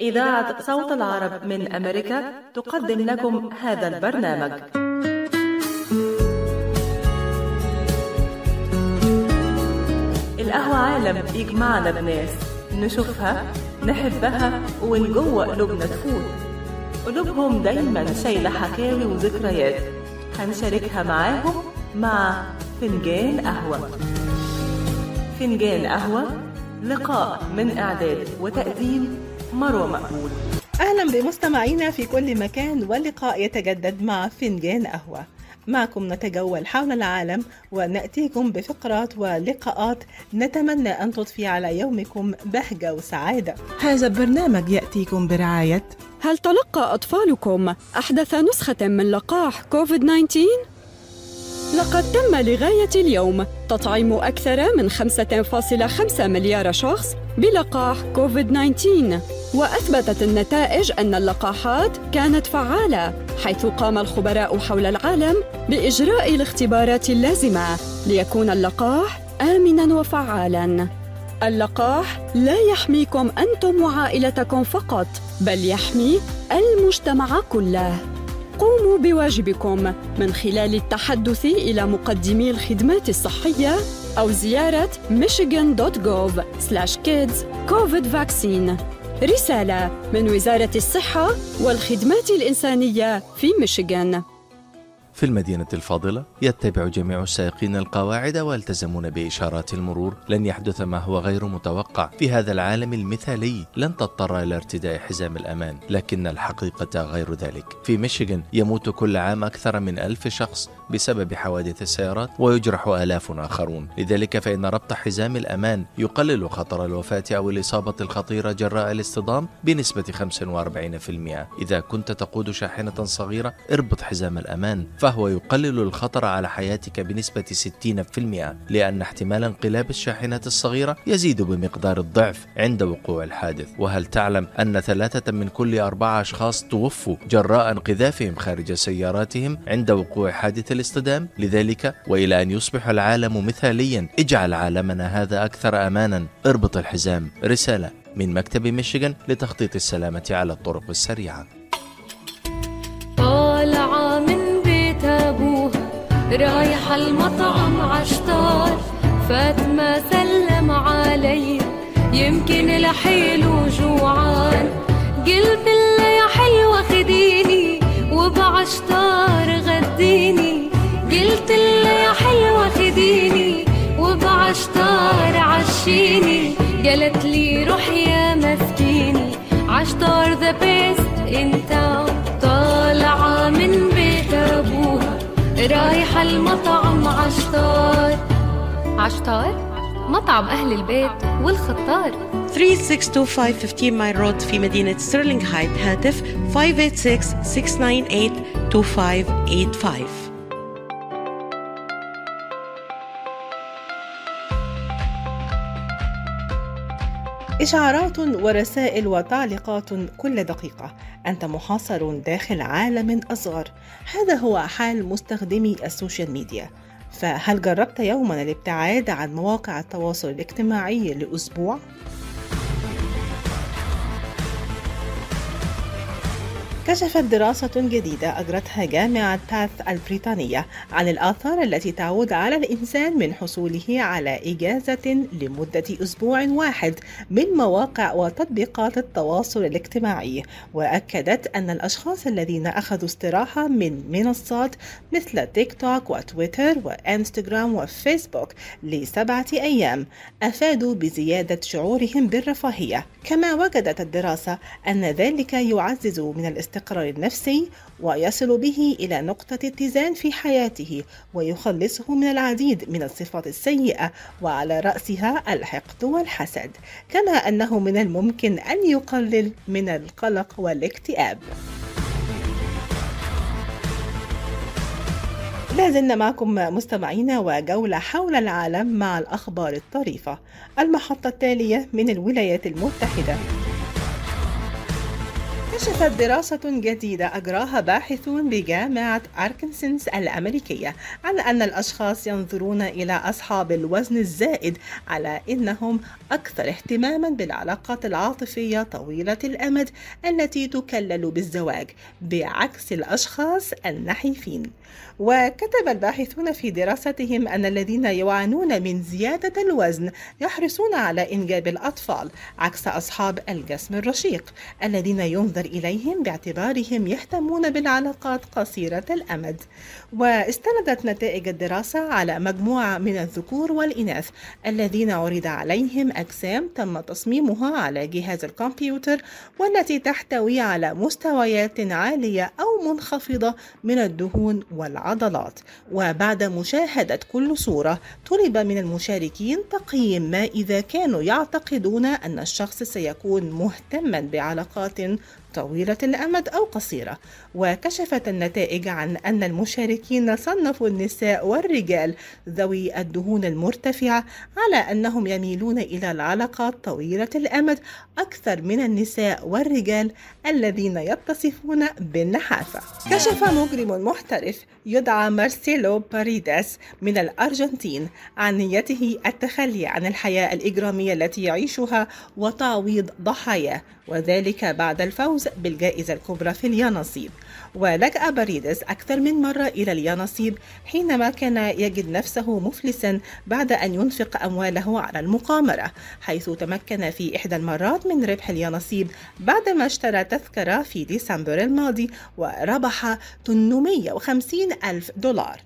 إذاعة صوت العرب من أمريكا تقدم لكم هذا البرنامج. القهوة عالم يجمعنا بناس نشوفها نحبها ومن جوه قلوبنا تفوت. قلوبهم دايما شايلة حكاوي وذكريات. هنشاركها معاهم مع فنجان قهوة. فنجان قهوة لقاء من إعداد وتقديم مروة مقبول أهلا بمستمعينا في كل مكان واللقاء يتجدد مع فنجان قهوة. معكم نتجول حول العالم ونأتيكم بفقرات ولقاءات نتمنى أن تضفي على يومكم بهجة وسعادة. هذا البرنامج يأتيكم برعاية هل تلقى أطفالكم أحدث نسخة من لقاح كوفيد 19؟ لقد تم لغاية اليوم تطعيم أكثر من 5.5 مليار شخص بلقاح كوفيد 19 وأثبتت النتائج أن اللقاحات كانت فعالة حيث قام الخبراء حول العالم بإجراء الاختبارات اللازمة ليكون اللقاح آمناً وفعالاً. اللقاح لا يحميكم أنتم وعائلتكم فقط بل يحمي المجتمع كله. قوموا بواجبكم من خلال التحدث إلى مقدمي الخدمات الصحية أو زيارة michigan.gov/kids covid vaccine. رسالة من وزارة الصحة والخدمات الإنسانية في ميشيغان في المدينة الفاضلة يتبع جميع السائقين القواعد ويلتزمون بإشارات المرور. لن يحدث ما هو غير متوقع. في هذا العالم المثالي لن تضطر إلى ارتداء حزام الأمان لكن الحقيقة غير ذلك. في ميشيغان يموت كل عام أكثر من ألف شخص. بسبب حوادث السيارات ويجرح آلاف آخرون. لذلك فإن ربط حزام الأمان يقلل خطر الوفاة أو الإصابة الخطيرة جراء الاصطدام بنسبة 45% إذا كنت تقود شاحنة صغيرة اربط حزام الأمان فهو يقلل الخطر على حياتك بنسبة 60% لأن احتمال انقلاب الشاحنات الصغيرة يزيد بمقدار الضعف عند وقوع الحادث. وهل تعلم أن ثلاثة من كل أربعة أشخاص توفوا جراء انقذافهم خارج سياراتهم عند وقوع حادث الاصطدام لذلك وإلى أن يصبح العالم مثاليا اجعل عالمنا هذا أكثر أمانا. اربط الحزام. رسالة من مكتب ميشيغان لتخطيط السلامة على الطرق السريعة. طالعة من بيت أبوها رايحة المطعم عشتار فاطمة سلم علي يمكن لحيله جوعان. قلت لها يا حلوة خديني وبعشتار غديني. قلت لها يا حلوة خديني وبعشتار عشيني. قالت لي روح يا مسكيني. عشتار the best انت طالعة من بيت أبوها. رايحة المطعم عشتار عشتار مطعم أهل البيت والخطار. 3625 15 Mile Road في مدينة ستيرلينغ هايت هاتف 586-698-2585 إشعارات ورسائل وتعليقات كل دقيقة. أنت محاصر داخل عالم أصغر. هذا هو حال مستخدمي السوشيال ميديا. فهل جربت يوما الابتعاد عن مواقع التواصل الاجتماعي لأسبوع؟ كشفت دراسة جديدة أجرتها جامعة باث البريطانية عن الآثار التي تعود على الإنسان من حصوله على إجازة لمدة أسبوع واحد من مواقع وتطبيقات التواصل الاجتماعي وأكدت أن الأشخاص الذين أخذوا استراحة من منصات مثل تيك توك وتويتر وإنستغرام وفيسبوك لسبعة أيام أفادوا بزيادة شعورهم بالرفاهية. كما وجدت الدراسة أن ذلك يعزز من الاستقرار النفسي ويصل به إلى نقطة اتزان في حياته ويخلصه من العديد من الصفات السيئة وعلى رأسها الحقد والحسد كما أنه من الممكن أن يقلل من القلق والاكتئاب. لازلنا معكم مستمعينا وجولة حول العالم مع الأخبار الطريفة المحطة التالية من الولايات المتحدة. كشفت دراسة جديدة أجراها باحثون بجامعة أركنسنس الأمريكية عن أن الأشخاص ينظرون إلى أصحاب الوزن الزائد على أنهم أكثر اهتماما بالعلاقات العاطفية طويلة الأمد التي تكلل بالزواج بعكس الأشخاص النحيفين. وكتب الباحثون في دراستهم أن الذين يعانون من زيادة الوزن يحرصون على إنجاب الأطفال عكس أصحاب الجسم الرشيق الذين ينظر إليهم باعتبارهم يهتمون بالعلاقات قصيرة الأمد. واستندت نتائج الدراسة على مجموعة من الذكور والإناث الذين عرض عليهم أجسام تم تصميمها على جهاز الكمبيوتر والتي تحتوي على مستويات عالية أو منخفضة من الدهون والعضلات. وبعد مشاهدة كل صورة طلب من المشاركين تقييم ما إذا كانوا يعتقدون أن الشخص سيكون مهتما بعلاقات طويلة الأمد أو قصيرة. وكشفت النتائج عن أن المشاركين صنفوا النساء والرجال ذوي الدهون المرتفعة على أنهم يميلون إلى العلاقات طويلة الأمد أكثر من النساء والرجال الذين يتصفون بالنحافة. كشف مجرم محترف يدعى مارسيلو باريداس من الأرجنتين عن نيته التخلي عن الحياة الإجرامية التي يعيشها وتعويض ضحاياه وذلك بعد الفوز بالجائزة الكبرى في اليانصيب ولجأ باريدس أكثر من مرة إلى اليانصيب حينما كان يجد نفسه مفلسا بعد أن ينفق أمواله على المقامرة حيث تمكن في إحدى المرات من ربح اليانصيب بعدما اشترى تذكرة في ديسمبر الماضي وربح 850 ألف دولار.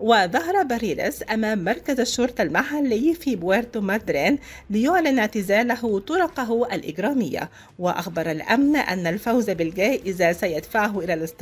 وظهر باريدس أمام مركز الشرطة المحلي في بويرتو مادرين ليعلن اعتزاله طرقه الإجرامية وأخبر الأمن أن الفوز بالجائزة سيدفعه إلى الاستقرار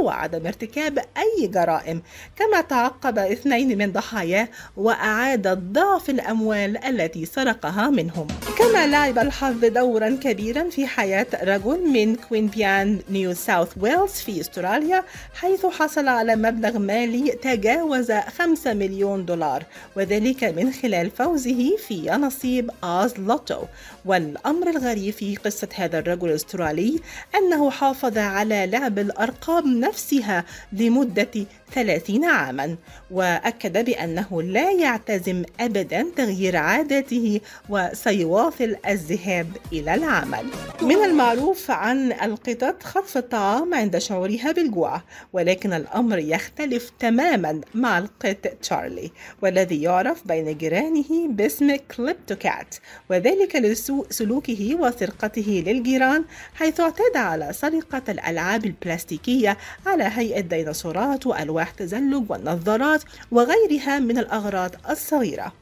وعدم ارتكاب أي جرائم كما تعقب اثنين من ضحاياه وأعاد ضعف الأموال التي سرقها منهم. كما لعب الحظ دورا كبيرا في حياة رجل من كوينبيان نيو ساوث ويلز في استراليا حيث حصل على مبلغ مالي تجاوز 5 مليون دولار وذلك من خلال فوزه في نصيب آز لوتو. والأمر الغريب في قصة هذا الرجل الأسترالي أنه حافظ على لعب الأرقام نفسها لمدة 30 عاما وأكد بأنه لا يعتزم أبدا تغيير عاداته وسيواصل الذهاب إلى العمل. من المعروف عن القطط خطف الطعام عند شعورها بالجوع ولكن الأمر يختلف تماما مع القط تشارلي والذي يعرف بين جيرانه باسم كليبتوكات وذلك لسوء سلوكه وسرقته للجيران حيث اعتاد على سرقة الألعاب البلاستيكية على هيئة ديناصورات وألواح تزلج والنظارات وغيرها من الأغراض الصغيرة.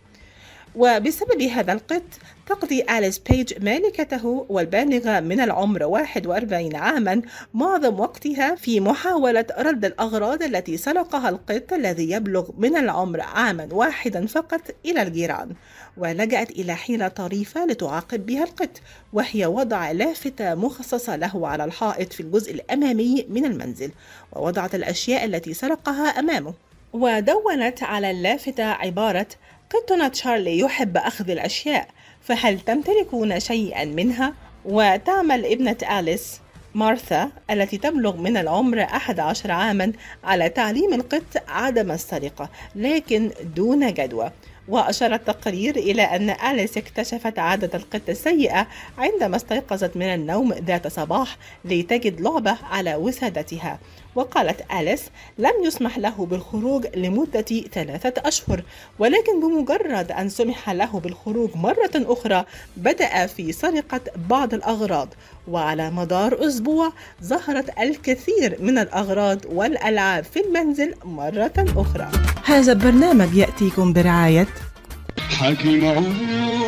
وبسبب هذا القط تقضي أليس بيج مالكته والبالغة من العمر 41 عاما معظم وقتها في محاولة رد الأغراض التي سرقها القط الذي يبلغ من العمر عاما واحدا فقط إلى الجيران. ولجأت إلى حيلة طريفة لتعاقب بها القط وهي وضع لافتة مخصصة له على الحائط في الجزء الأمامي من المنزل ووضعت الأشياء التي سرقها أمامه. ودونت على اللافتة عبارة قطنا تشارلي يحب أخذ الأشياء فهل تمتلكون شيئا منها؟ وتعمل ابنة أليس مارثا التي تبلغ من العمر 11 عاما على تعليم القط عدم السرقة لكن دون جدوى وأشار التقرير إلى أن أليس اكتشفت عادة القط السيئة عندما استيقظت من النوم ذات صباح لتجد لعبة على وسادتها وقالت أليس لم يسمح له بالخروج لمدة ثلاثة أشهر ولكن بمجرد أن سمح له بالخروج مرة أخرى بدأ في سرقة بعض الأغراض وعلى مدار أسبوع ظهرت الكثير من الأغراض والألعاب في المنزل مرة أخرى. هذا البرنامج يأتيكم برعاية حكي معونة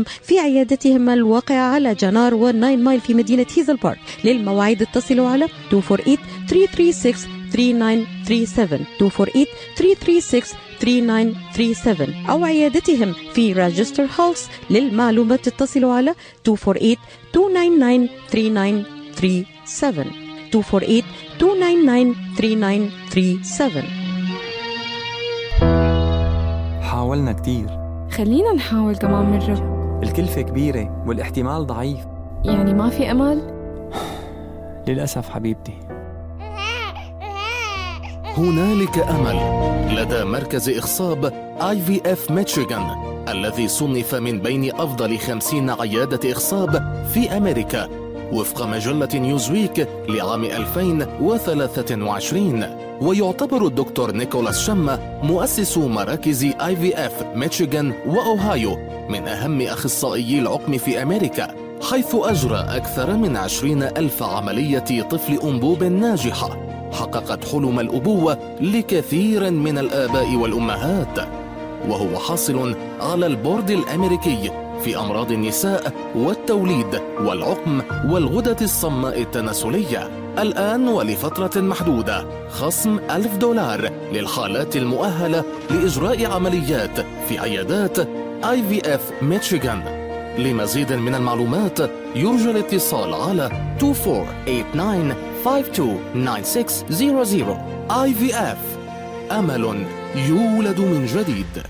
زوروهم في عيادتهم الواقعة على John R وال Nine Mile في مدينة هيزل بارك. للمواعيد اتصلوا على 248 336 3937 248 336 3937 أو عيادتهم في روچستر هيلز للمعلومات اتصلوا على 248 299 3937 248 299 3937 حاولنا كتير. خلينا نحاول كمان مرة الكلفة كبيرة والاحتمال ضعيف. يعني ما في أمل؟ للأسف حبيبتي. هنالك أمل. لدى مركز إخصاب IVF ميشيغان الذي صنف من بين أفضل خمسين عيادة إخصاب في أمريكا وفق مجلة نيوزويك لعام 2023 ويعتبر الدكتور نيكولاس شما مؤسس مراكز IVF ميشيغان وأوهايو من أهم اخصائيي العقم في أمريكا حيث أجرى أكثر من عشرين ألف عملية طفل أنبوب ناجحة حققت حلم الأبوة لكثير من الآباء والأمهات. وهو حاصل على البورد الأمريكي في أمراض النساء والتوليد والعقم والغدة الصماء التناسلية. الآن ولفترة محدودة. خصم ألف دولار للحالات المؤهلة لإجراء عمليات في عيادات IVF ميشيغان لمزيد من المعلومات يرجى الاتصال على 2489 IVF أمل يولد من جديد.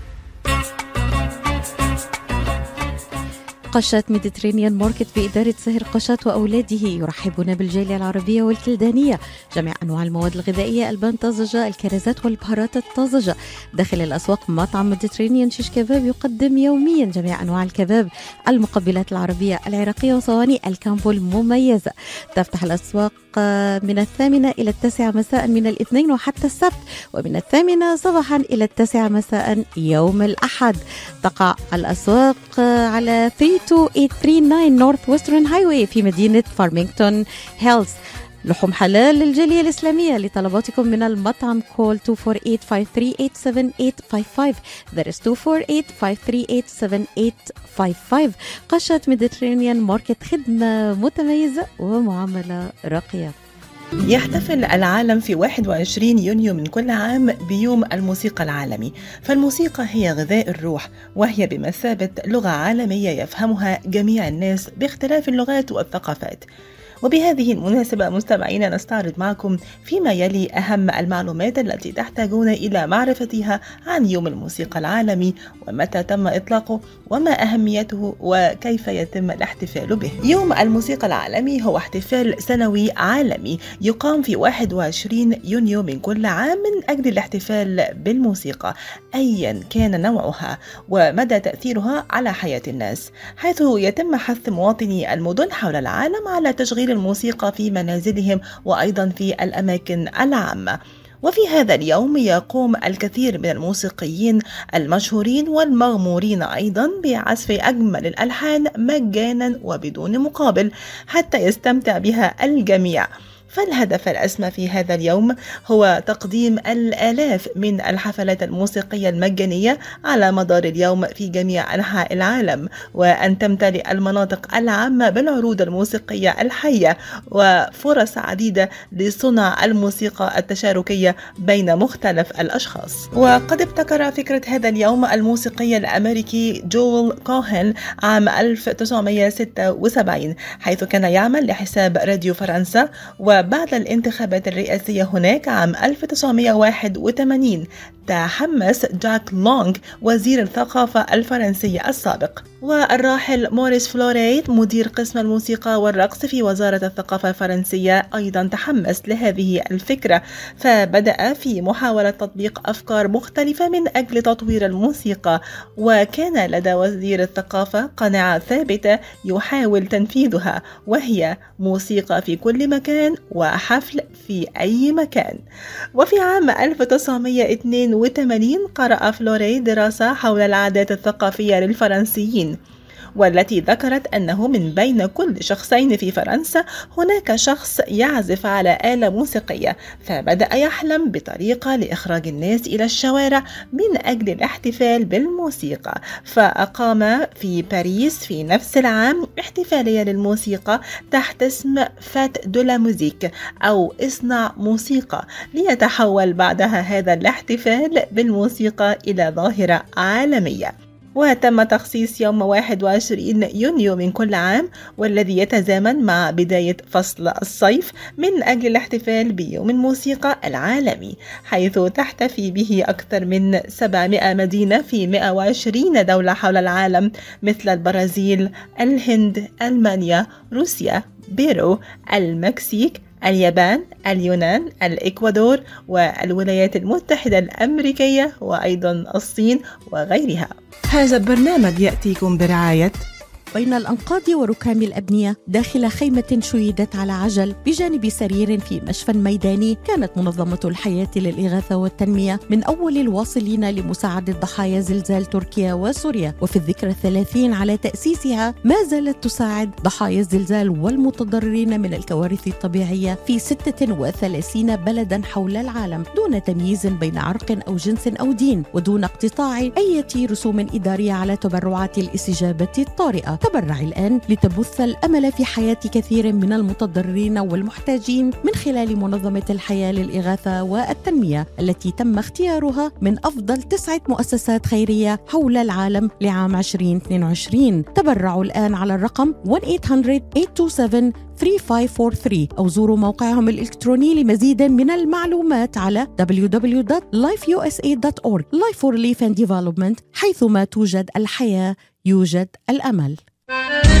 قشات Mediterranean Market بإدارة سهر قشات وأولاده يرحبون بالجالية العربية والكلدانية. جميع أنواع المواد الغذائية البان طازجة الكرزات والبهارات الطازجة. داخل الأسواق مطعم Mediterranean شيش كباب يقدم يوميا جميع أنواع الكباب. المقبلات العربية العراقية وصواني ال combo المميزة تفتح الأسواق من الثامنة إلى التاسعة مساء من الاثنين وحتى السبت ومن الثامنة صباحا إلى التاسعة مساء يوم الأحد. تقع الأسواق على 32839 Northwestern Highway في مدينة فارمينغتون هيلز لحوم حلال للجالية الإسلامية لطلباتكم من المطعم call 248-538-7855 that is 248-538-7855 قشة Mediterranean Market خدمة متميزة ومعاملة راقية. يحتفل العالم في 21 يونيو من كل عام بيوم الموسيقى العالمي. فالموسيقى هي غذاء الروح وهي بمثابة لغة عالمية يفهمها جميع الناس باختلاف اللغات والثقافات. وبهذه المناسبة مستمعينا نستعرض معكم فيما يلي أهم المعلومات التي تحتاجون إلى معرفتها عن يوم الموسيقى العالمي ومتى تم إطلاقه وما أهميته وكيف يتم الاحتفال به. يوم الموسيقى العالمي هو احتفال سنوي عالمي يقام في 21 يونيو من كل عام من أجل الاحتفال بالموسيقى أيا كان نوعها ومدى تأثيرها على حياة الناس حيث يتم حث مواطني المدن حول العالم على تشغيل الموسيقى في منازلهم وأيضا في الأماكن العامة. وفي هذا اليوم يقوم الكثير من الموسيقيين المشهورين والمغمورين أيضا بعزف أجمل الألحان مجانا وبدون مقابل حتى يستمتع بها الجميع. فالهدف الأسمى في هذا اليوم هو تقديم الآلاف من الحفلات الموسيقية المجانية على مدار اليوم في جميع أنحاء العالم وأن تمتلئ المناطق العامة بالعروض الموسيقية الحية وفرص عديدة لصنع الموسيقى التشاركية بين مختلف الأشخاص. وقد ابتكر فكرة هذا اليوم الموسيقي الأمريكي جول كوهن عام 1976 حيث كان يعمل لحساب راديو فرنسا و وبعد الانتخابات الرئاسية هناك عام 1981 تحمس جاك لونغ وزير الثقافة الفرنسي السابق. والراحل موريس فلوريت مدير قسم الموسيقى والرقص في وزارة الثقافة الفرنسية أيضا تحمس لهذه الفكرة. فبدأ في محاولة تطبيق أفكار مختلفة من أجل تطوير الموسيقى. وكان لدى وزير الثقافة قناعة ثابتة يحاول تنفيذها وهي موسيقى في كل مكان وحفل في أي مكان. وفي عام 1982 قرأ فلوري دراسة حول العادات الثقافية للفرنسيين. والتي ذكرت أنه من بين كل شخصين في فرنسا هناك شخص يعزف على آلة موسيقية فبدأ يحلم بطريقة لإخراج الناس إلى الشوارع من أجل الاحتفال بالموسيقى. فأقام في باريس في نفس العام احتفالية للموسيقى تحت اسم فات دو لا موزيك أو إصنع موسيقى ليتحول بعدها هذا الاحتفال بالموسيقى إلى ظاهرة عالمية. وتم تخصيص يوم 21 يونيو من كل عام والذي يتزامن مع بداية فصل الصيف من أجل الاحتفال بيوم الموسيقى العالمي حيث تحتفي به أكثر من 700 مدينة في 120 دولة حول العالم مثل البرازيل، الهند، ألمانيا، روسيا، بيرو، المكسيك، اليابان، اليونان، الإكوادور والولايات المتحدة الأمريكية وأيضا الصين وغيرها. هذا البرنامج يأتيكم برعاية بين الأنقاض وركام الأبنية داخل خيمة شيدت على عجل بجانب سرير في مشفى ميداني. كانت منظمة الحياة للإغاثة والتنمية من أول الواصلين لمساعدة ضحايا زلزال تركيا وسوريا. وفي الذكرى الثلاثين على تأسيسها ما زالت تساعد ضحايا الزلزال والمتضررين من الكوارث الطبيعية في 36 بلدا حول العالم دون تمييز بين عرق أو جنس أو دين ودون اقتطاع أي رسوم إدارية على تبرعات الاستجابة الطارئة. تبرع الآن لتبث الأمل في حياة كثير من المتضررين والمحتاجين من خلال منظمة الحياة للإغاثة والتنمية التي تم اختيارها من أفضل تسعة مؤسسات خيرية حول العالم لعام 2022 تبرعوا الآن على الرقم 1-800-827 3543 أو زوروا موقعهم الإلكتروني لمزيد من المعلومات على www.lifeusa.org Life for Relief and Development حيثما توجد الحياة يوجد الأمل. Bye.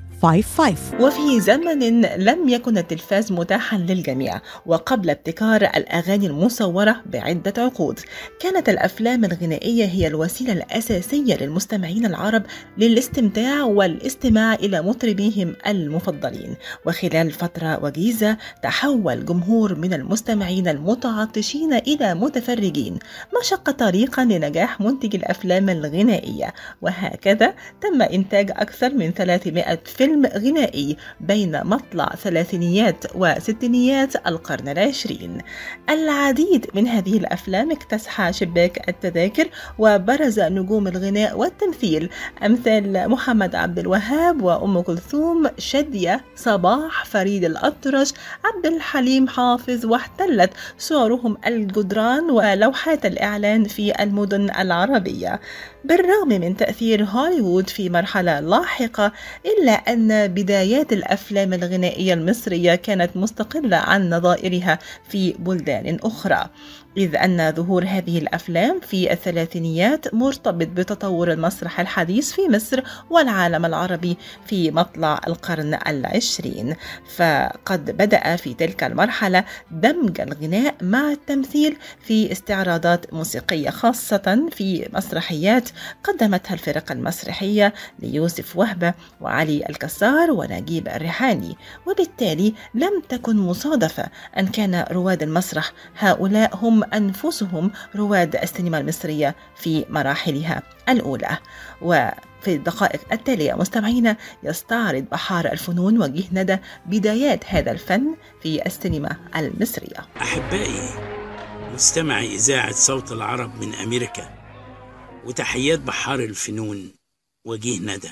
313-846-0555 وفي زمن لم يكن التلفاز متاحا للجميع وقبل ابتكار الأغاني المصورة بعدة عقود. كانت الأفلام الغنائية هي الوسيلة الأساسية للمستمعين العرب للاستمتاع والاستماع إلى مطربيهم المفضلين. وخلال فترة وجيزة تحول جمهور من المستمعين المتعطشين إلى متفرجين ما شق طريقا لنجاح منتج الأفلام الغنائية. وهكذا تم إنتاج أكثر من 300 فيلم فيلم غنائي بين مطلع ثلاثينيات وستينيات القرن العشرين. العديد من هذه الأفلام اكتسح شباك التذاكر وبرز نجوم الغناء والتمثيل. أمثال محمد عبد الوهاب وأم كلثوم شادية صباح فريد الأطرش عبد الحليم حافظ واحتلت صورهم الجدران ولوحات الإعلان في المدن العربية. بالرغم من تأثير هوليوود في مرحلة لاحقة إلا أن بدايات الأفلام الغنائية المصرية كانت مستقلة عن نظائرها في بلدان أخرى. إذ أن ظهور هذه الأفلام في الثلاثينيات مرتبط بتطور المسرح الحديث في مصر والعالم العربي في مطلع القرن العشرين. فقد بدأ في تلك المرحلة دمج الغناء مع التمثيل في استعراضات موسيقية خاصة في مسرحيات قدمتها الفرق المسرحية ليوسف وهبة وعلي الكسار ونجيب الريحاني. وبالتالي لم تكن مصادفة أن كان رواد المسرح هؤلاء هم أنفسهم رواد السينما المصرية في مراحلها الأولى. وفي الدقائق التالية مستمعينا يستعرض بحار الفنون وجه ندى بدايات هذا الفن في السينما المصرية. أحبائي مستمعي إذاعة صوت العرب من أمريكا وتحيات بحار الفنون وجيه ندى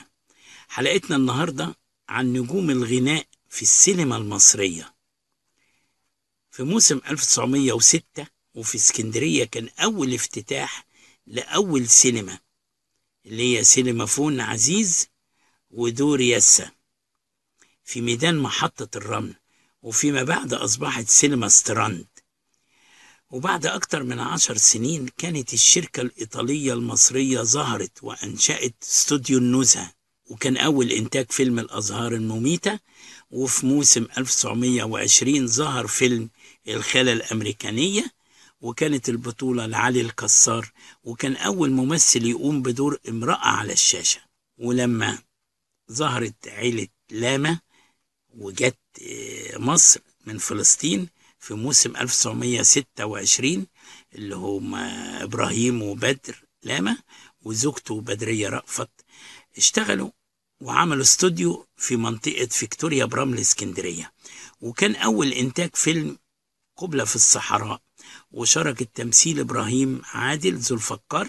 حلقتنا النهاردة عن نجوم الغناء في السينما المصرية. في موسم 1906 وفي اسكندرية كان أول افتتاح لأول سينما اللي هي سينما فون عزيز ودوريس في ميدان محطة الرمل وفيما بعد أصبحت سينما ستراند. وبعد أكتر من عشر سنين كانت الشركة الإيطالية المصرية ظهرت وأنشأت استوديو النزهة وكان أول إنتاج فيلم الأزهار المميتة. وفي موسم 1920 ظهر فيلم الخالة الأمريكانية. وكانت البطولة لعلي الكسار وكان أول ممثل يقوم بدور امرأة على الشاشة. ولما ظهرت عيلة لاما وجت مصر من فلسطين في موسم 1926 اللي هم إبراهيم وبدر لاما وزوجته بدرية رأفت اشتغلوا وعملوا استوديو في منطقة فيكتوريا برمل اسكندرية. وكان أول إنتاج فيلم قبلة في الصحراء. وشارك التمثيل إبراهيم عادل ذو الفقار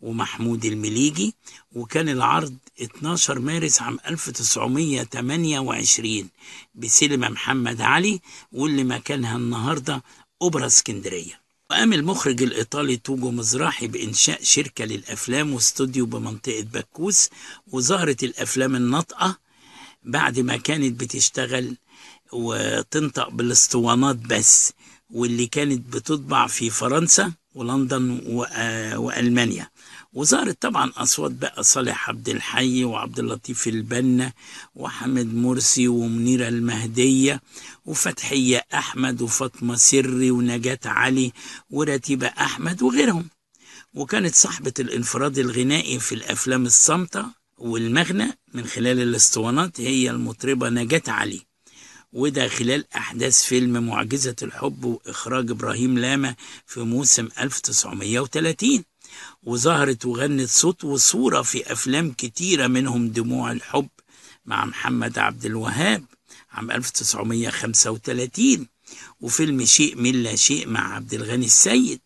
ومحمود المليجي وكان العرض 12 مارس عام 1928 بسينما محمد علي واللي مكانها النهارده أوبرا اسكندرية. وقام المخرج الإيطالي توجو مزراحي بإنشاء شركة للأفلام واستوديو بمنطقة بكوس وظهرت الأفلام الناطقة بعد ما كانت بتشتغل وتنطق بالاسطوانات بس. واللي كانت بتطبع في فرنسا ولندن وألمانيا. وظهرت طبعا أصوات بقى صالح عبد الحي وعبد اللطيف البنا وحمد مرسي ومنيرة المهدية وفتحية أحمد وفاطمة سري ونجاة علي ورتيبة أحمد وغيرهم. وكانت صاحبة الانفراد الغنائي في الأفلام الصامتة والمغنى من خلال الاسطوانات هي المطربة نجاة علي. وده خلال أحداث فيلم معجزة الحب وإخراج إبراهيم لاما في موسم 1930 وظهرت وغنت صوت وصورة في أفلام كتيرة منهم دموع الحب مع محمد عبد الوهاب عام 1935 وفيلم شيء من لا شيء مع عبد الغني السيد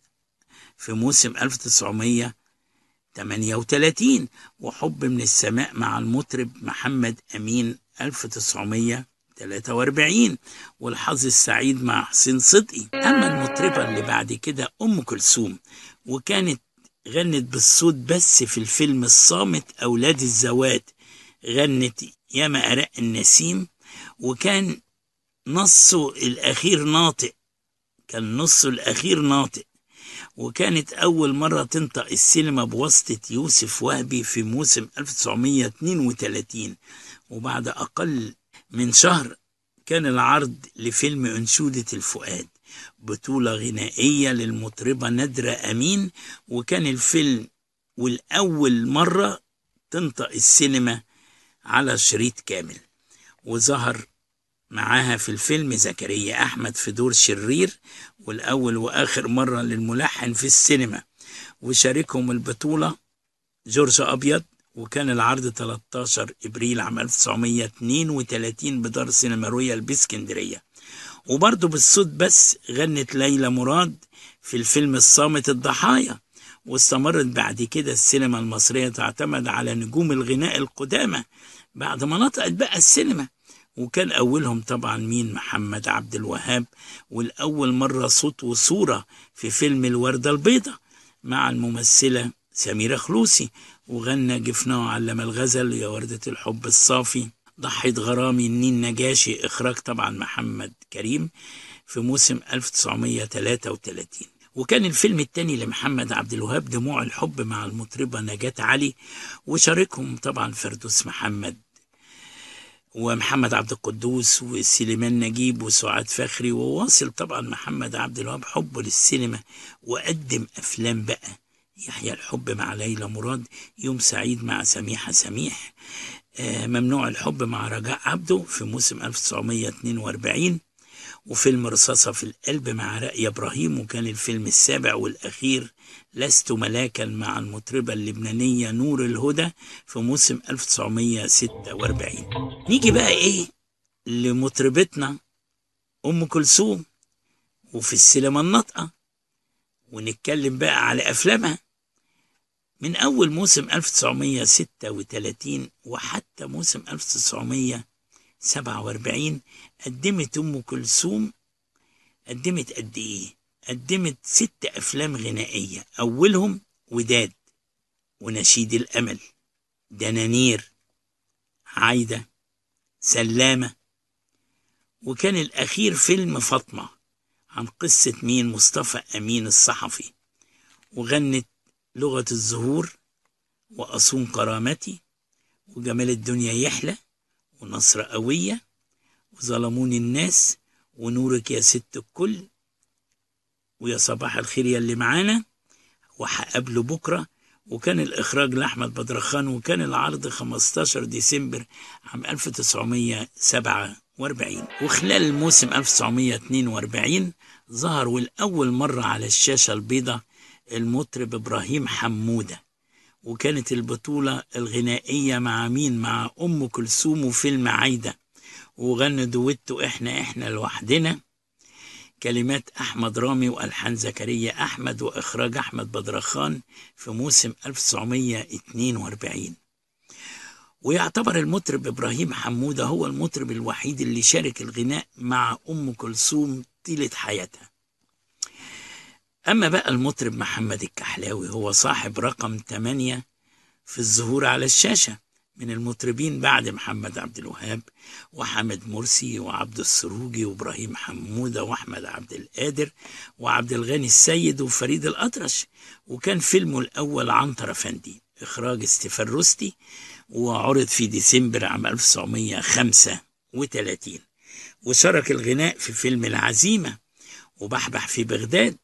في موسم 1938 وحب من السماء مع المطرب محمد أمين 1900 43 والحظ السعيد مع حسين صدقي. أما المطربة اللي بعد كده أم كلثوم وكانت غنت بالصوت بس في الفيلم الصامت أولاد الزوات غنت ياما أراء النسيم وكان نصه الأخير ناطق كان نصه الأخير ناطق. وكانت أول مرة تنطق السينما بواسطة يوسف وهبي في موسم 1932 وبعد أقل من شهر كان العرض لفيلم أنشودة الفؤاد بطولة غنائية للمطربة نادرة أمين وكان الفيلم والأول مرة تنطق السينما على شريط كامل. وظهر معاها في الفيلم زكريا أحمد في دور شرير والأول وآخر مرة للملحن في السينما. وشاركهم البطولة جورج أبيض وكان العرض 13 إبريل عام 1932 بدار سينما رويال بإسكندرية. وبرضه بالصوت بس غنت ليلى مراد في الفيلم الصامت الضحايا واستمرت بعد كده السينما المصرية تعتمد على نجوم الغناء القدامى بعد ما نطقت بقى السينما. وكان أولهم طبعا مين؟ محمد عبد الوهاب. والأول مرة صوت وصورة في فيلم الوردة البيضاء مع الممثلة سميرة خلوصي. وغنى جفناه علم الغزل يا وردة الحب الصافي. ضحية غرامي النين نجاشي إخراج طبعا محمد كريم في موسم 1933 وكان الفيلم الثاني لمحمد عبد الوهاب دموع الحب مع المطربة نجاة علي وشاركهم طبعا فردوس محمد ومحمد عبد القدوس وسليمان نجيب وسعاد فخري وواصل طبعا محمد عبد الوهاب حبه للسينما وقدم أفلام بقى. يحيى الحب مع ليلى مراد يوم سعيد مع سميحة سميح. آه، ممنوع الحب مع رجاء عبده في موسم 1942 وفيلم رصاصة في القلب مع رأي إبراهيم وكان الفيلم السابع والأخير. لست ملاكا مع المطربة اللبنانية نور الهدى في موسم 1946 نيجي بقى إيه لمطربتنا أم كلثوم وفي السينما الناطقة. ونتكلم بقى على أفلامها. من أول موسم 1936 وحتى موسم 1947 قدمت أم كلثوم قدمت قد إيه؟ قدمت ست أفلام غنائية أولهم وداد ونشيد الأمل دنانير عايدة سلامة وكان الأخير فيلم فاطمة عن قصة مين مصطفى أمين الصحفي وغنت لغة الزهور وأصون كرامتي وجمال الدنيا يحلى ونصر قوية وظلموني الناس ونورك يا ست الكل ويا صباح الخير يا اللي معانا وهقابله بكرة وكان الإخراج لأحمد بدرخان وكان العرض 15 ديسمبر عام 1947 وخلال موسم 1942 ظهر والأول مرة على الشاشة البيضاء المطرب إبراهيم حمودة وكانت البطولة الغنائية مع مين؟ مع أم كلثوم وفيلم عايدة وغنوا دويتو إحنا إحنا لوحدنا. كلمات أحمد رامي وألحان زكريا أحمد وإخراج أحمد بدرخان في موسم 1942 ويعتبر المطرب إبراهيم حمودة هو المطرب الوحيد اللي شارك الغناء مع أم كلثوم طيلة حياتها. أما بقى المطرب محمد الكحلاوي هو صاحب رقم 8 في الظهور على الشاشة من المطربين بعد محمد عبد الوهاب وحمد مرسي وعبد السروجي وإبراهيم حمودة وأحمد عبد القادر وعبد الغني السيد وفريد الأطرش. وكان فيلمه الأول عنتر افندي إخراج ستيفان روستي وعرض في ديسمبر عام 1935 وشارك الغناء في فيلم العزيمة وبحبح في بغداد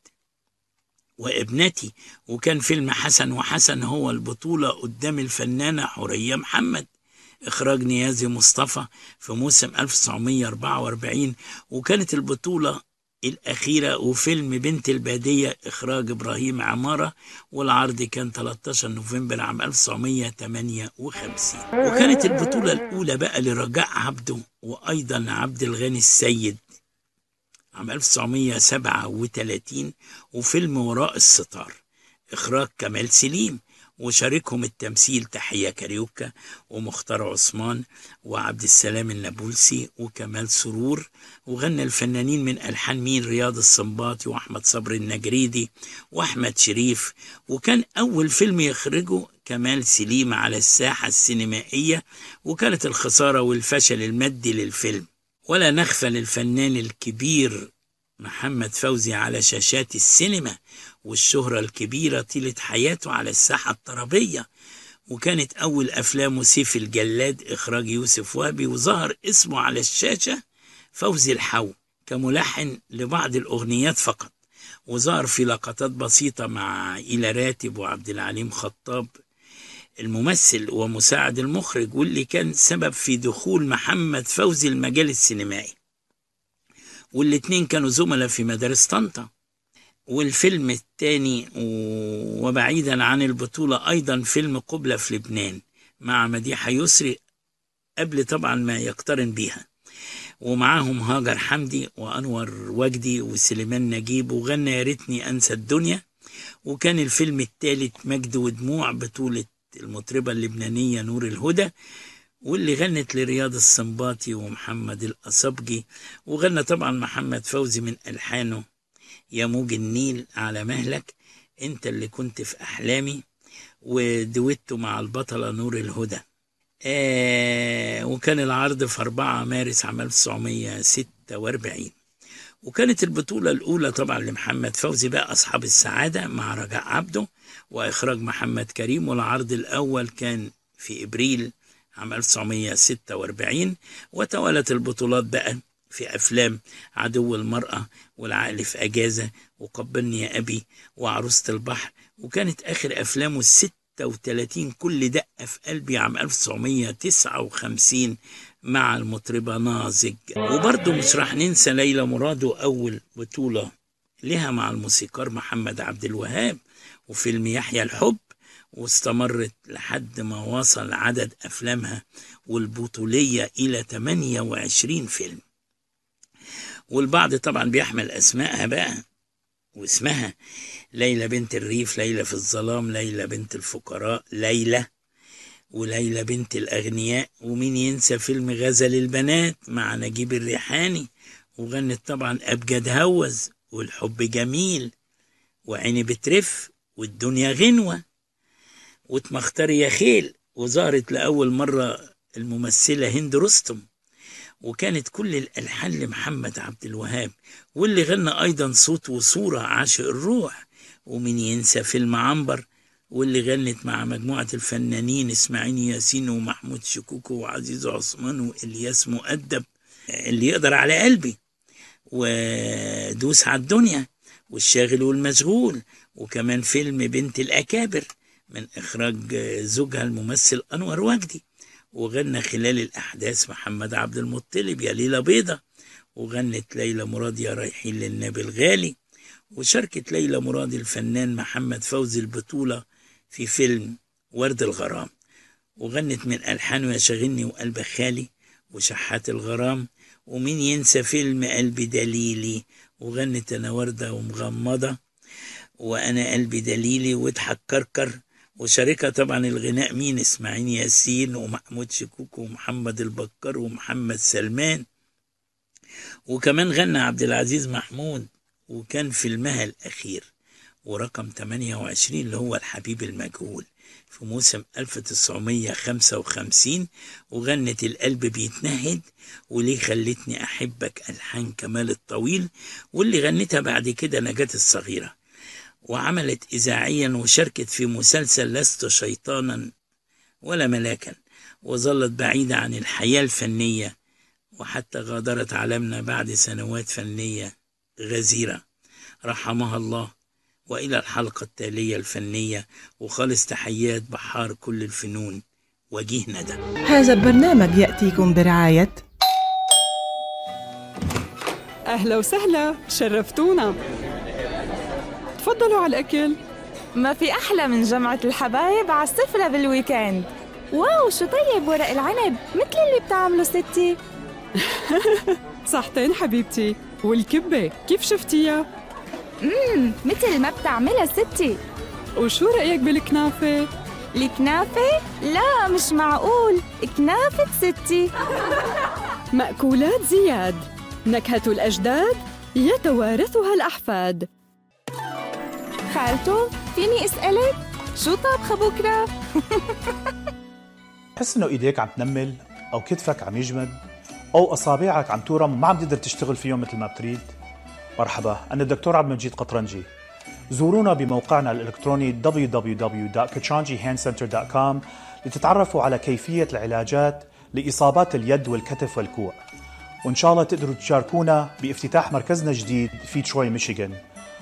وابنتي. وكان فيلم حسن وحسن هو البطولة قدام الفنانة حورية محمد. إخراج نيازي مصطفى في موسم 1944 وكانت البطولة الأخيرة وفيلم بنت البادية إخراج إبراهيم عمارة. والعرض كان 13 نوفمبر عام 1958 وكانت البطولة الأولى بقى لرجاء عبده وأيضا عبد الغني السيد. عام 1937 وفيلم وراء الستار إخراج كمال سليم وشاركهم التمثيل تحية كاريوكا ومختار عثمان وعبد السلام النابلسي وكمال سرور وغنى الفنانين من ألحان مين رياض السنباطي وأحمد صبري النجريدي وأحمد شريف. وكان أول فيلم يخرجه كمال سليم على الساحة السينمائية وكانت الخسارة والفشل المادي للفيلم. ولا نغفل الفنان الكبير محمد فوزي على شاشات السينما والشهرة الكبيرة طيلة حياته على الساحة الطربية وكانت أول أفلامه سيف الجلاد إخراج يوسف وهبي وظهر اسمه على الشاشة فوزي الحو كملحن لبعض الأغنيات فقط. وظهر في لقطات بسيطة مع إلى راتب وعبد العليم خطاب الممثل ومساعد المخرج واللي كان سبب في دخول محمد فوزي المجال السينمائي. والاتنين كانوا زملاء في مدارس طنطا. والفيلم الثاني وبعيدا عن البطولة أيضا فيلم قبلة في لبنان مع مديحة يسري قبل طبعا ما يقترن بيها. ومعاهم هاجر حمدي وأنور وجدي وسليمان نجيب وغنى يا ريتني أنسى الدنيا. وكان الفيلم الثالث مجد ودموع بطولة المطربة اللبنانية نور الهدى واللي غنت لرياض السنباطي ومحمد الأصبجي وغنى طبعا محمد فوزي من ألحانه. يا موج النيل على مهلك أنت اللي كنت في أحلامي ودويتو مع البطلة نور الهدى. آه وكان العرض في 4 مارس عام 1946 وكانت البطولة الأولى طبعا لمحمد فوزي بقى أصحاب السعادة مع رجاء عبده. وإخراج محمد كريم والعرض الأول كان في إبريل عام 1946 وتوالت البطولات بقى في أفلام عدو المرأة والعقل في أجازة وقبلني يا أبي وعروسة البحر. وكانت آخر أفلامه الست 36 كل دقة في قلبي عام 1959 مع المطربة نازج. وبرضه مش راح ننسى ليلى مراد أول بطولة لها مع الموسيقار محمد عبد الوهاب. وفيلم يحيى الحب واستمرت لحد ما وصل عدد أفلامها والبطولية إلى 28 فيلم. والبعض طبعا بيحمل أسمائها بقى واسمها. ليلى بنت الريف ليلى في الظلام ليلى بنت الفقراء ليلى وليلى بنت الأغنياء. ومين ينسى فيلم غزل البنات مع نجيب الريحاني؟ وغنت طبعا أبجد هوز والحب جميل وعيني بترف والدنيا غنوة. واتمختار يا خيل وظهرت لأول مرة الممثلة هند رستم. وكانت كل الألحان لمحمد عبد الوهاب واللي غنى أيضا صوت وصورة عاشق الروح. ومن ينسى فيلم عنبر واللي غنت مع مجموعة الفنانين إسماعيل ياسين ومحمود شكوكو وعزيز عثمان وإلياس مؤدب اللي يقدر على قلبي. ودوس على الدنيا والشاغل والمشغول. وكمان فيلم بنت الأكابر من إخراج زوجها الممثل أنور وجدي وغنى خلال الأحداث محمد عبد المطلب يا ليلة بيضة وغنت ليلى مراد يا رايحين للنبي الغالي وشاركت ليلى مراد الفنان محمد فوزي البطولة في فيلم ورد الغرام. وغنت من ألحانه يا شاغلني وقلب خالي وشحات الغرام. ومين ينسى فيلم قلبي دليلي وغنت أنا وردة ومغمضة. وأنا قلبي دليلي واضحك كركر. وشاركها طبعا الغناء مين؟ إسماعيل ياسين ومحمود شكوك ومحمد البكر ومحمد سلمان. وكمان غنى عبد العزيز محمود وكان فيلمها الأخير. ورقم 28 اللي هو الحبيب المجهول في موسم 1955 وغنت القلب بيتنهد وليه خلتني أحبك ألحان كمال الطويل. واللي غنتها بعد كده نجاة الصغيرة. وعملت إذاعيا وشاركت في مسلسل لست شيطانا ولا ملاكا وظلت بعيدة عن الحياة الفنية وحتى غادرت عالمنا بعد سنوات فنية غزيرة. رحمها الله. وإلى الحلقة التالية الفنية وخالص تحيات بحار كل الفنون. وجيه ندى. هذا البرنامج يأتيكم برعاية. أهلا وسهلا. شرفتونا. تفضلوا على الأكل. ما في أحلى من جمعة الحبايب على السفرة بال weekend wow شو طيب ورق العنب؟ مثل اللي بتعمله ستي. صحتين حبيبتي. والكبة كيف شفتيها؟ امم مثل ما بتعملها ستي. وشو رأيك بالكنافة؟ الكنافة؟ لا مش معقول. كنافة ستي. مأكولات زياد. نكهة الأجداد يتوارثها الأحفاد. خالته فيني أسألك؟ شو طابخة بكرة؟ تحس إنه إيديك عم تنمل أو كتفك عم يجمد أو أصابعك عم تورم ما عم تقدر تشتغل فيهم مثل ما بتريد. مرحبا أنا الدكتور عبد المجيد قطرنجي. زورونا بموقعنا الإلكتروني www.kachanjihandcenter.com لتتعرفوا على كيفية العلاجات لإصابات اليد والكتف والكوع. وإن شاء الله تقدروا تشاركونا بافتتاح مركزنا الجديد في تروي ميشيغان.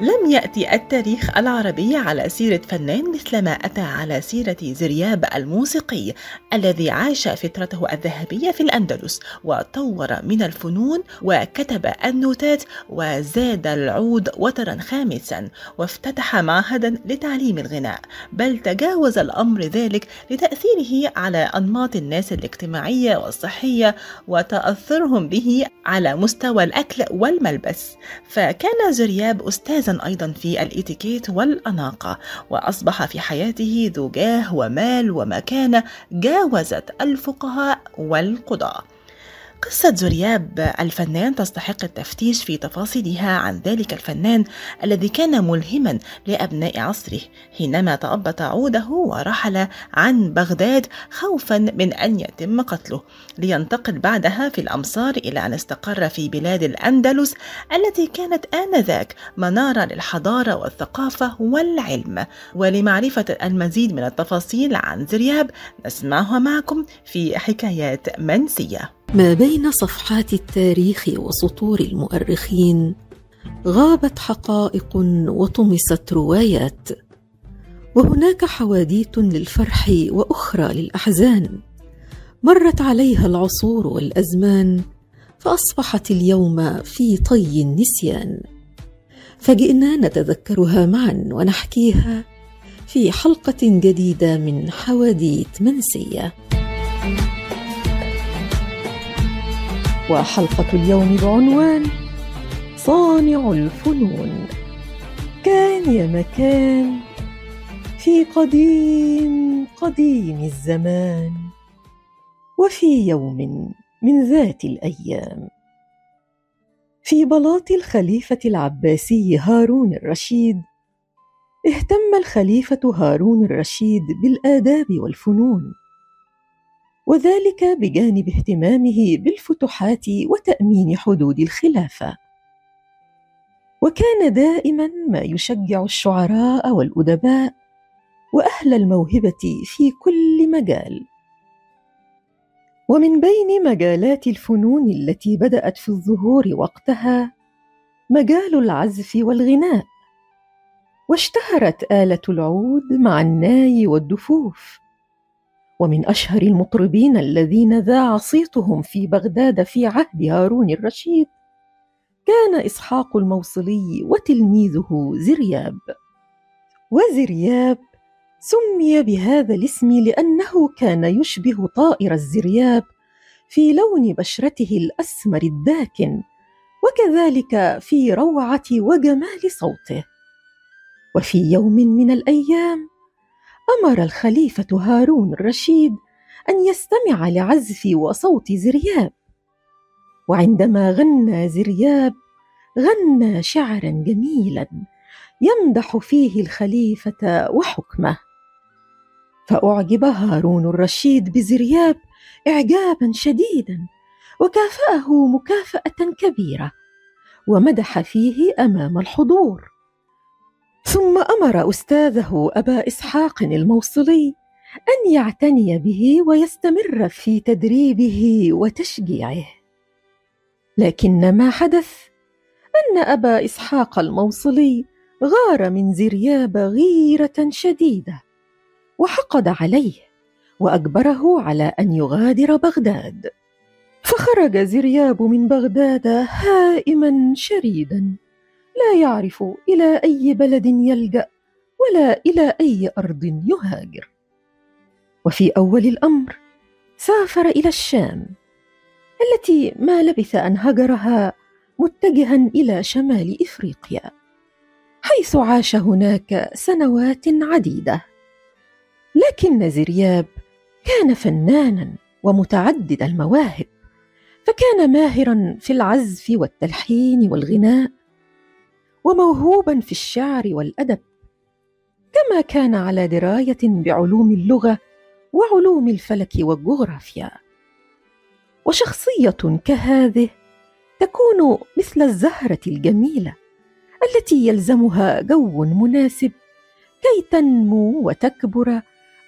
لم يأتي التاريخ العربي على سيرة فنان مثل ما أتى على سيرة زرياب الموسيقي الذي عاش فترته الذهبية في الأندلس وطور من الفنون وكتب النوتات وزاد العود وترا خامسا وافتتح معهدا لتعليم الغناء. بل تجاوز الأمر ذلك لتأثيره على أنماط الناس الاجتماعية والصحية وتأثرهم به على مستوى الأكل والملبس. فكان زرياب أستاذ ممتازا أيضا في الإتيكيت والأناقة وأصبح في حياته ذو جاه ومال ومكانة جاوزت الفقهاء والقضاة. قصة زرياب الفنان تستحق التفتيش في تفاصيلها عن ذلك الفنان الذي كان ملهما لأبناء عصره حينما تأبط عوده ورحل عن بغداد خوفا من أن يتم قتله. لينتقل بعدها في الأمصار إلى أن استقر في بلاد الأندلس التي كانت آنذاك منارة للحضارة والثقافة والعلم. ولمعرفة المزيد من التفاصيل عن زرياب نسمعها معكم في حكايات منسية. ما بين صفحات التاريخ وسطور المؤرخين غابت حقائق وطمست روايات وهناك حواديت للفرح وأخرى للأحزان مرت عليها العصور والأزمان فأصبحت اليوم في طي النسيان. فجئنا نتذكرها معا ونحكيها في حلقة جديدة من حواديت منسية. وحلقة اليوم بعنوان صانع الفنون. كان يا مكان في قديم قديم الزمان وفي يوم من ذات الأيام. في بلاط الخليفة العباسي هارون الرشيد اهتم الخليفة هارون الرشيد بالآداب والفنون. وذلك بجانب اهتمامه بالفتوحات وتأمين حدود الخلافة. وكان دائما ما يشجع الشعراء والأدباء وأهل الموهبة في كل مجال. ومن بين مجالات الفنون التي بدأت في الظهور وقتها مجال العزف والغناء واشتهرت آلة العود مع الناي والدفوف. ومن أشهر المطربين الذين ذاع صيتهم في بغداد في عهد هارون الرشيد. كان إسحاق الموصلي وتلميذه زرياب. وزرياب سمي بهذا الاسم لأنه كان يشبه طائر الزرياب في لون بشرته الأسمر الداكن وكذلك في روعة وجمال صوته. وفي يوم من الأيام أمر الخليفة هارون الرشيد أن يستمع لعزف وصوت زرياب. وعندما غنى زرياب غنى شعرا جميلا يمدح فيه الخليفة وحكمه. فأعجب هارون الرشيد بزرياب اعجابا شديدا وكافأه مكافأة كبيرة ومدح فيه أمام الحضور. ثم أمر أستاذه أبا إسحاق الموصلي أن يعتني به ويستمر في تدريبه وتشجيعه. لكن ما حدث؟ أن أبا إسحاق الموصلي غار من زرياب غيرة شديدة وحقد عليه واجبره على أن يغادر بغداد. فخرج زرياب من بغداد هائما شريدا. لا يعرف إلى أي بلد يلجأ ولا إلى أي أرض يهاجر. وفي أول الأمر سافر إلى الشام التي ما لبث أن هجرها متجها إلى شمال إفريقيا حيث عاش هناك سنوات عديدة. لكن زرياب كان فنانا ومتعدد المواهب فكان ماهرا في العزف والتلحين والغناء وموهوبا في الشعر والأدب كما كان على دراية بعلوم اللغة وعلوم الفلك والجغرافيا. وشخصية كهذه تكون مثل الزهرة الجميلة التي يلزمها جو مناسب كي تنمو وتكبر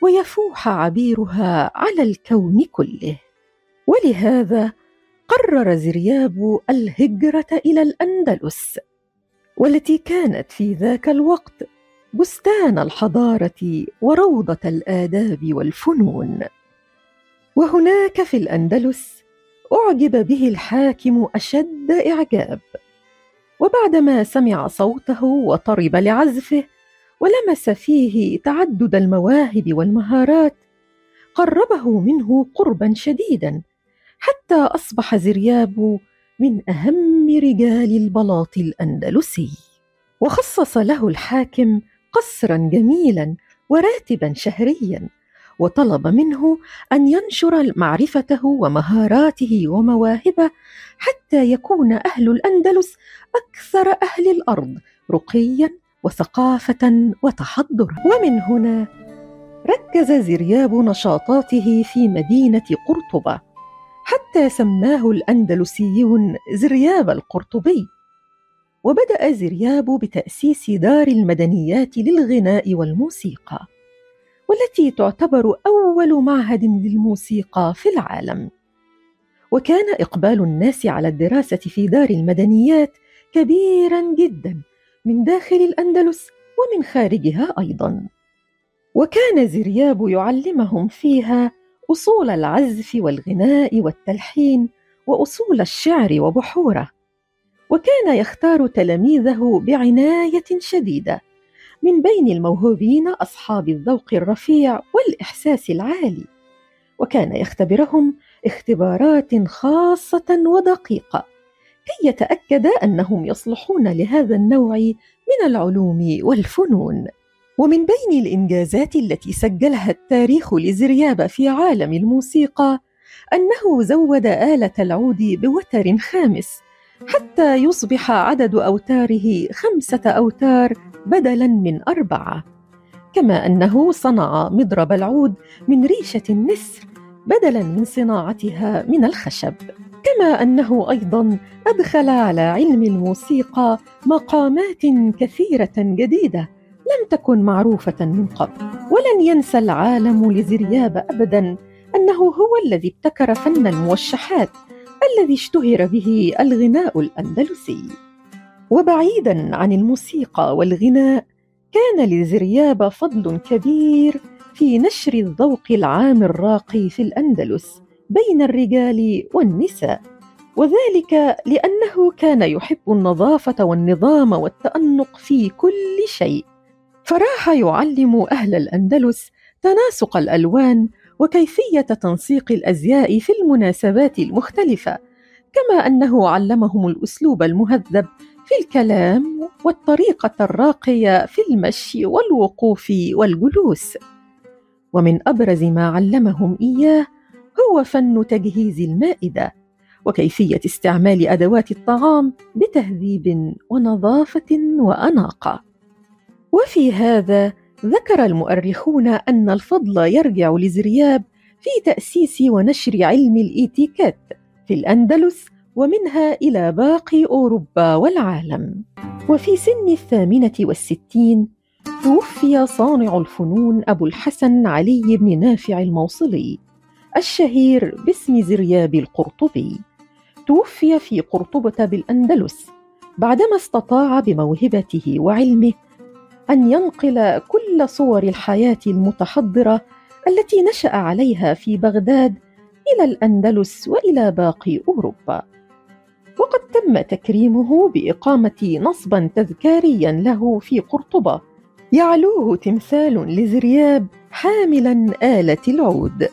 ويفوح عبيرها على الكون كله. ولهذا قرر زرياب الهجرة إلى الأندلس. والتي كانت في ذاك الوقت بستان الحضارة وروضة الآداب والفنون. وهناك في الأندلس أعجب به الحاكم أشد إعجاب. وبعدما سمع صوته وطرب لعزفه ولمس فيه تعدد المواهب والمهارات قربه منه قربا شديدا حتى أصبح زرياب من أهم رجال البلاط الأندلسي وخصص له الحاكم قصرا جميلا وراتبا شهريا وطلب منه أن ينشر معرفته ومهاراته ومواهبه حتى يكون أهل الأندلس أكثر أهل الأرض رقيا وثقافة وتحضرا. ومن هنا ركز زرياب نشاطاته في مدينة قرطبة حتى سماه الأندلسيون زرياب القرطبي. وبدأ زرياب بتأسيس دار المدنيات للغناء والموسيقى والتي تعتبر أول معهد للموسيقى في العالم. وكان إقبال الناس على الدراسة في دار المدنيات كبيرا جدا من داخل الأندلس ومن خارجها أيضا. وكان زرياب يعلمهم فيها أصول العزف والغناء والتلحين وأصول الشعر وبحوره وكان يختار تلاميذه بعناية شديدة من بين الموهوبين أصحاب الذوق الرفيع والإحساس العالي وكان يختبرهم اختبارات خاصة ودقيقة كي يتأكد أنهم يصلحون لهذا النوع من العلوم والفنون. ومن بين الإنجازات التي سجلها التاريخ لزرياب في عالم الموسيقى أنه زود آلة العود بوتر خامس حتى يصبح عدد أوتاره خمسة أوتار بدلا من أربعة. كما أنه صنع مضرب العود من ريشة النسر بدلا من صناعتها من الخشب. كما أنه أيضا أدخل على علم الموسيقى مقامات كثيرة جديدة لم تكن معروفة من قبل ولن ينسى العالم لزرياب ابدا أنه هو الذي ابتكر فن الموشحات الذي اشتهر به الغناء الأندلسي. وبعيدا عن الموسيقى والغناء كان لزرياب فضل كبير في نشر الذوق العام الراقي في الأندلس بين الرجال والنساء. وذلك لأنه كان يحب النظافة والنظام والتأنق في كل شيء. فراح يعلم أهل الأندلس تناسق الألوان وكيفية تنسيق الأزياء في المناسبات المختلفة كما أنه علمهم الأسلوب المهذب في الكلام والطريقة الراقية في المشي والوقوف والجلوس. ومن أبرز ما علمهم إياه هو فن تجهيز المائدة وكيفية استعمال أدوات الطعام بتهذيب ونظافة وأناقة. وفي هذا ذكر المؤرخون أن الفضل يرجع لزرياب في تأسيس ونشر علم الإيتيكات في الأندلس ومنها إلى باقي أوروبا والعالم. وفي سن الثامنة والستين توفي صانع الفنون أبو الحسن علي بن نافع الموصلي الشهير باسم زرياب القرطبي. توفي في قرطبة بالأندلس بعدما استطاع بموهبته وعلمه أن ينقل كل صور الحياة المتحضرة التي نشأ عليها في بغداد إلى الأندلس وإلى باقي أوروبا. وقد تم تكريمه بإقامة نصبا تذكاريا له في قرطبة. يعلوه تمثال لزرياب حاملا آلة العود.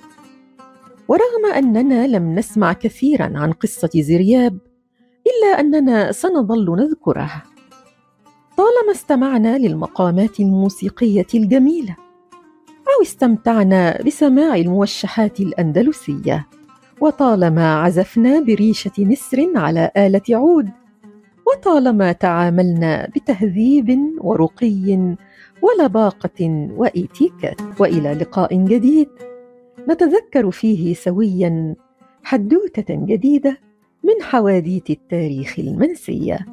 ورغم أننا لم نسمع كثيرا عن قصة زرياب إلا أننا سنظل نذكره. طالما استمعنا للمقامات الموسيقية الجميلة أو استمتعنا بسماع الموشحات الأندلسية وطالما عزفنا بريشة نسر على آلة عود وطالما تعاملنا بتهذيب ورقي ولباقة واتيكات وإلى لقاء جديد. نتذكر فيه سويا حدوتة جديدة من حواديت التاريخ المنسية.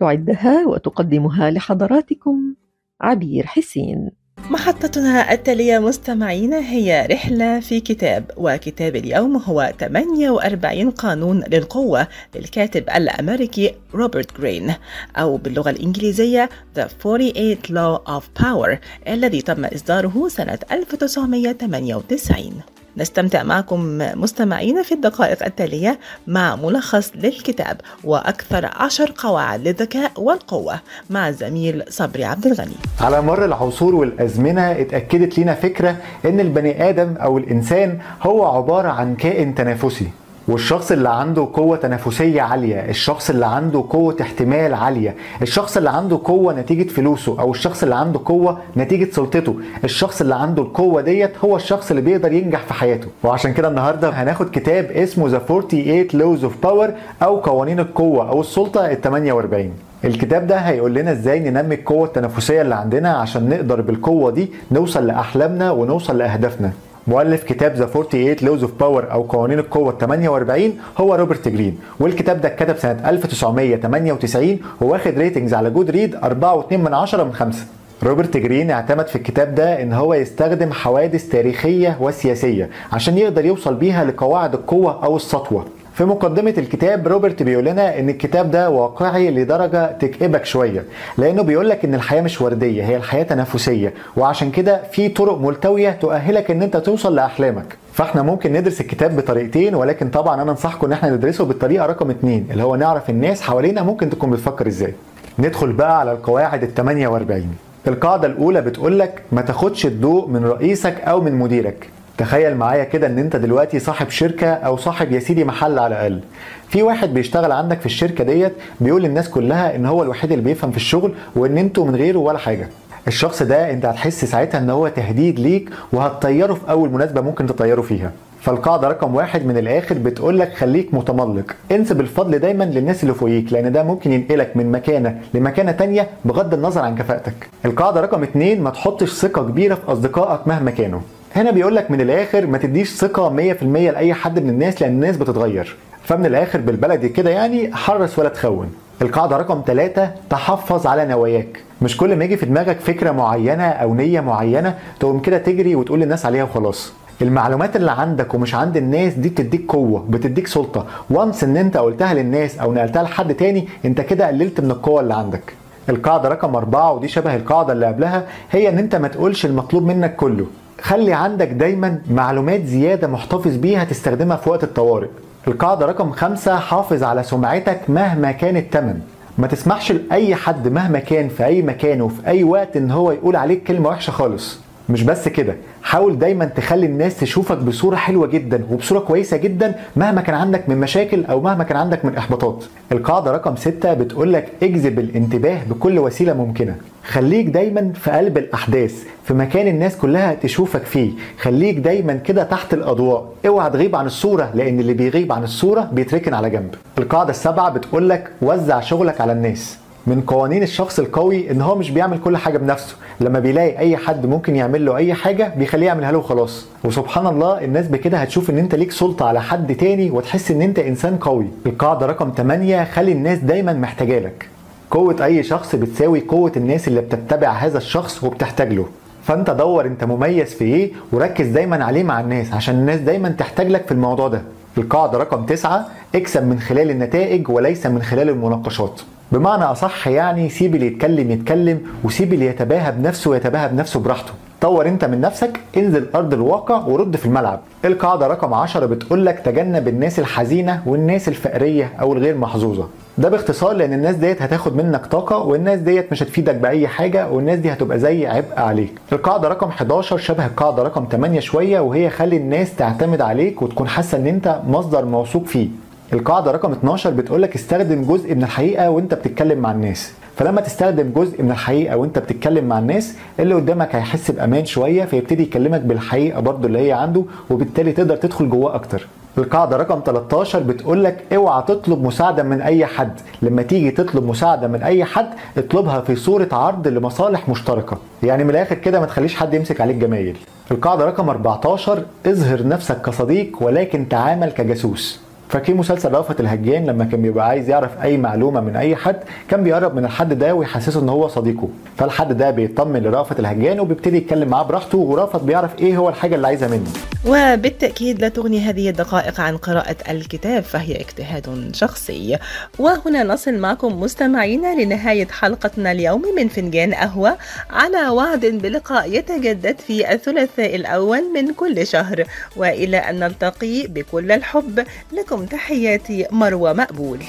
تعدها وتقدمها لحضراتكم عبير حسين. محطتنا التالية مستمعينا هي رحلة في كتاب وكتاب اليوم هو 48 قانون للقوة للكاتب الأمريكي روبرت جرين أو باللغة الإنجليزية The 48 Law of Power الذي تم إصداره سنة 1998 نستمتع معكم مستمعينا في الدقائق التالية مع ملخص للكتاب وأكثر عشر قواعد للذكاء والقوة مع الزميل صبري عبد الغني. على مر العصور والأزمنة اتأكدت لنا فكرة إن البني آدم أو الإنسان هو عبارة عن كائن تنافسي. والشخص اللي عنده قوة تنافسية عالية الشخص اللي عنده قوة احتمال عالية الشخص اللي عنده قوة نتيجة فلوسه أو الشخص اللي عنده قوة نتيجة سلطته الشخص اللي عنده القوة ديت هو الشخص اللي بيقدر ينجح في حياته. وعشان كده النهاردة هناخد كتاب اسمه The 48 Laws of Power أو قوانين القوة أو السلطة ال 48 الكتاب ده هيقول لنا إزاي ننمي القوة التنافسية اللي عندنا عشان نقدر بالقوة دي نوصل لأحلامنا ونوصل لأهدافنا. مؤلف كتاب The 48 Laws of Power أو قوانين القوة ال 48 هو روبرت جرين. والكتاب ده اتكتب سنة 1998 وواخد ratings على Goodreads 4.2 من 10 من 5 روبرت جرين اعتمد في الكتاب ده إن هو يستخدم حوادث تاريخية وسياسية عشان يقدر يوصل بيها لقواعد القوة أو السطوة. في مقدمة الكتاب روبرت بيقول لنا إن الكتاب ده واقعي لدرجة تكئبك شوية لأنه بيقول لك إن الحياة مش وردية هي الحياة تنافسية وعشان كده في طرق ملتوية تؤهلك إن أنت توصل لأحلامك. فإحنا ممكن ندرس الكتاب بطريقتين ولكن طبعا أنا أنصحكم إن إحنا ندرسه بالطريقة رقم اتنين اللي هو نعرف الناس حوالينا ممكن تكون بتفكر إزاي. ندخل بقى على القواعد ال 48 القاعدة الأولى بتقول لك ما تاخدش الضوء من رئيسك أو من مديرك. تخيل معايا كده إن أنت دلوقتي صاحب شركة أو صاحب يا سيدي محل على الأقل. في واحد بيشتغل عندك في الشركة ديت بيقول للناس كلها إن هو الوحيد اللي بيفهم في الشغل وإن أنتوا من غيره ولا حاجة. الشخص ده أنت هتحس ساعتها إن هو تهديد ليك وهتطيره في أول مناسبة ممكن تطيره فيها. فالقاعدة رقم واحد من الآخر بتقول لك خليك متملق. انسب الفضل دايما للناس اللي فوقيك لأن ده ممكن ينقلك من مكانة لمكانة تانية بغض النظر عن كفاءتك. القاعدة رقم اتنين ما تحطش ثقة كبيرة في أصدقائك مهما كانوا. هنا بيقول لك من الآخر ما تديش ثقة 100% لأي حد من الناس لأن الناس بتتغير. فمن الآخر بالبلدي كده يعني حرص ولا تخون. القاعدة رقم ثلاثة تحفظ على نواياك. مش كل ما يجي في دماغك فكرة معينة أو نية معينة تقوم كده تجري وتقول للناس عليها وخلاص. المعلومات اللي عندك ومش عند الناس دي بتديك قوة بتديك سلطة. وانس إن أنت قلتها للناس أو نقلتها لحد تاني أنت كده قللت من القوة اللي عندك. القاعدة رقم أربعة ودي شبه القاعدة اللي قبلها هي إن أنت ما تقولش المطلوب منك كله. خلي عندك دايما معلومات زيادة محتفظ بيها تستخدمها في وقت الطوارئ. القاعدة رقم خمسة حافظ على سمعتك مهما كان التمن. ما تسمحش لأي حد مهما كان في أي مكان وفي أي وقت إن هو يقول عليك كلمة وحشة خالص. مش بس كده حاول دايما تخلي الناس تشوفك بصورة حلوة جدا وبصورة كويسة جدا مهما كان عندك من مشاكل أو مهما كان عندك من إحباطات. القاعدة رقم ستة بتقولك اجذب الانتباه بكل وسيلة ممكنة. خليك دايما في قلب الأحداث في مكان الناس كلها تشوفك فيه. خليك دايما كده تحت الأضواء. اوعى تغيب عن الصورة لأن اللي بيغيب عن الصورة بيتركن على جنب. القاعدة السابعة بتقولك وزع شغلك على الناس. من قوانين الشخص القوي إن هو مش بيعمل كل حاجة بنفسه. لما بيلاقي أي حد ممكن يعمل له أي حاجة بيخليه يعملها له وخلاص. وسبحان الله الناس بكده هتشوف إن أنت ليك سلطة على حد تاني وتحس إن أنت إنسان قوي. القاعدة رقم 8 خلي الناس دايما محتاجة لك. قوة أي شخص بتساوي قوة الناس اللي بتتبع هذا الشخص وبتحتاج له. فأنت دور أنت مميز في إيه وركز دايما عليه مع الناس عشان الناس دايما تحتاج لك في الموضوع ده. القاعدة رقم تسعة اكسب من خلال النتائج وليس من خلال المناقشات. بمعنى أصح يعني سيب اللي يتكلم يتكلم وسيب اللي يتباهى بنفسه يتباهى بنفسه براحته. طور أنت من نفسك انزل أرض الواقع ورد في الملعب. القاعدة رقم 10 بتقولك تجنب الناس الحزينة والناس الفقرية أو الغير محظوظة. ده باختصار لأن الناس ديت هتاخد منك طاقة والناس ديت مش هتفيدك بأي حاجة والناس دي هتبقى زي عبء عليك. القاعدة رقم 11 شبه القاعدة رقم 8 شوية وهي خلي الناس تعتمد عليك وتكون حاسة إن أنت مصدر موثوق فيه. القاعدة رقم 12 بتقولك استخدم جزء من الحقيقة وانت بتتكلم مع الناس. فلما تستخدم جزء من الحقيقة وانت بتتكلم مع الناس اللي قدامك هيحس بأمان شوية فيبتدي يكلمك بالحقيقة برضو اللي هي عنده وبالتالي تقدر تدخل جواه أكتر. القاعدة رقم 13 بتقولك اوعى تطلب مساعدة من أي حد. لما تيجي تطلب مساعدة من أي حد اطلبها في صورة عرض لمصالح مشتركة. يعني من الآخر كده ما تخليش حد يمسك عليك جمايل. القاعدة رقم 14 اظهر نفسك كصديق ولكن تعامل كجاسوس. فاكرين مسلسل رأفت الهجان لما كان بيبقى عايز يعرف أي معلومة من أي حد كان بيقرب من الحد ده ويحسسه إن هو صديقه. فالحد ده بيطمن لرأفت الهجان وبيبتدي يتكلم معاه براحته ورأفت بيعرف إيه هو الحاجة اللي عايزها منه. وبالتأكيد لا تغني هذه الدقائق عن قراءة الكتاب فهي اجتهاد شخصي. وهنا نصل معكم مستمعينا لنهاية حلقتنا اليوم من فنجان قهوة. على وعد بلقاء يتجدد في الثلاثاء الأول من كل شهر. وإلى أن نلتقي بكل الحب. لكم تحياتي مروة مقبول.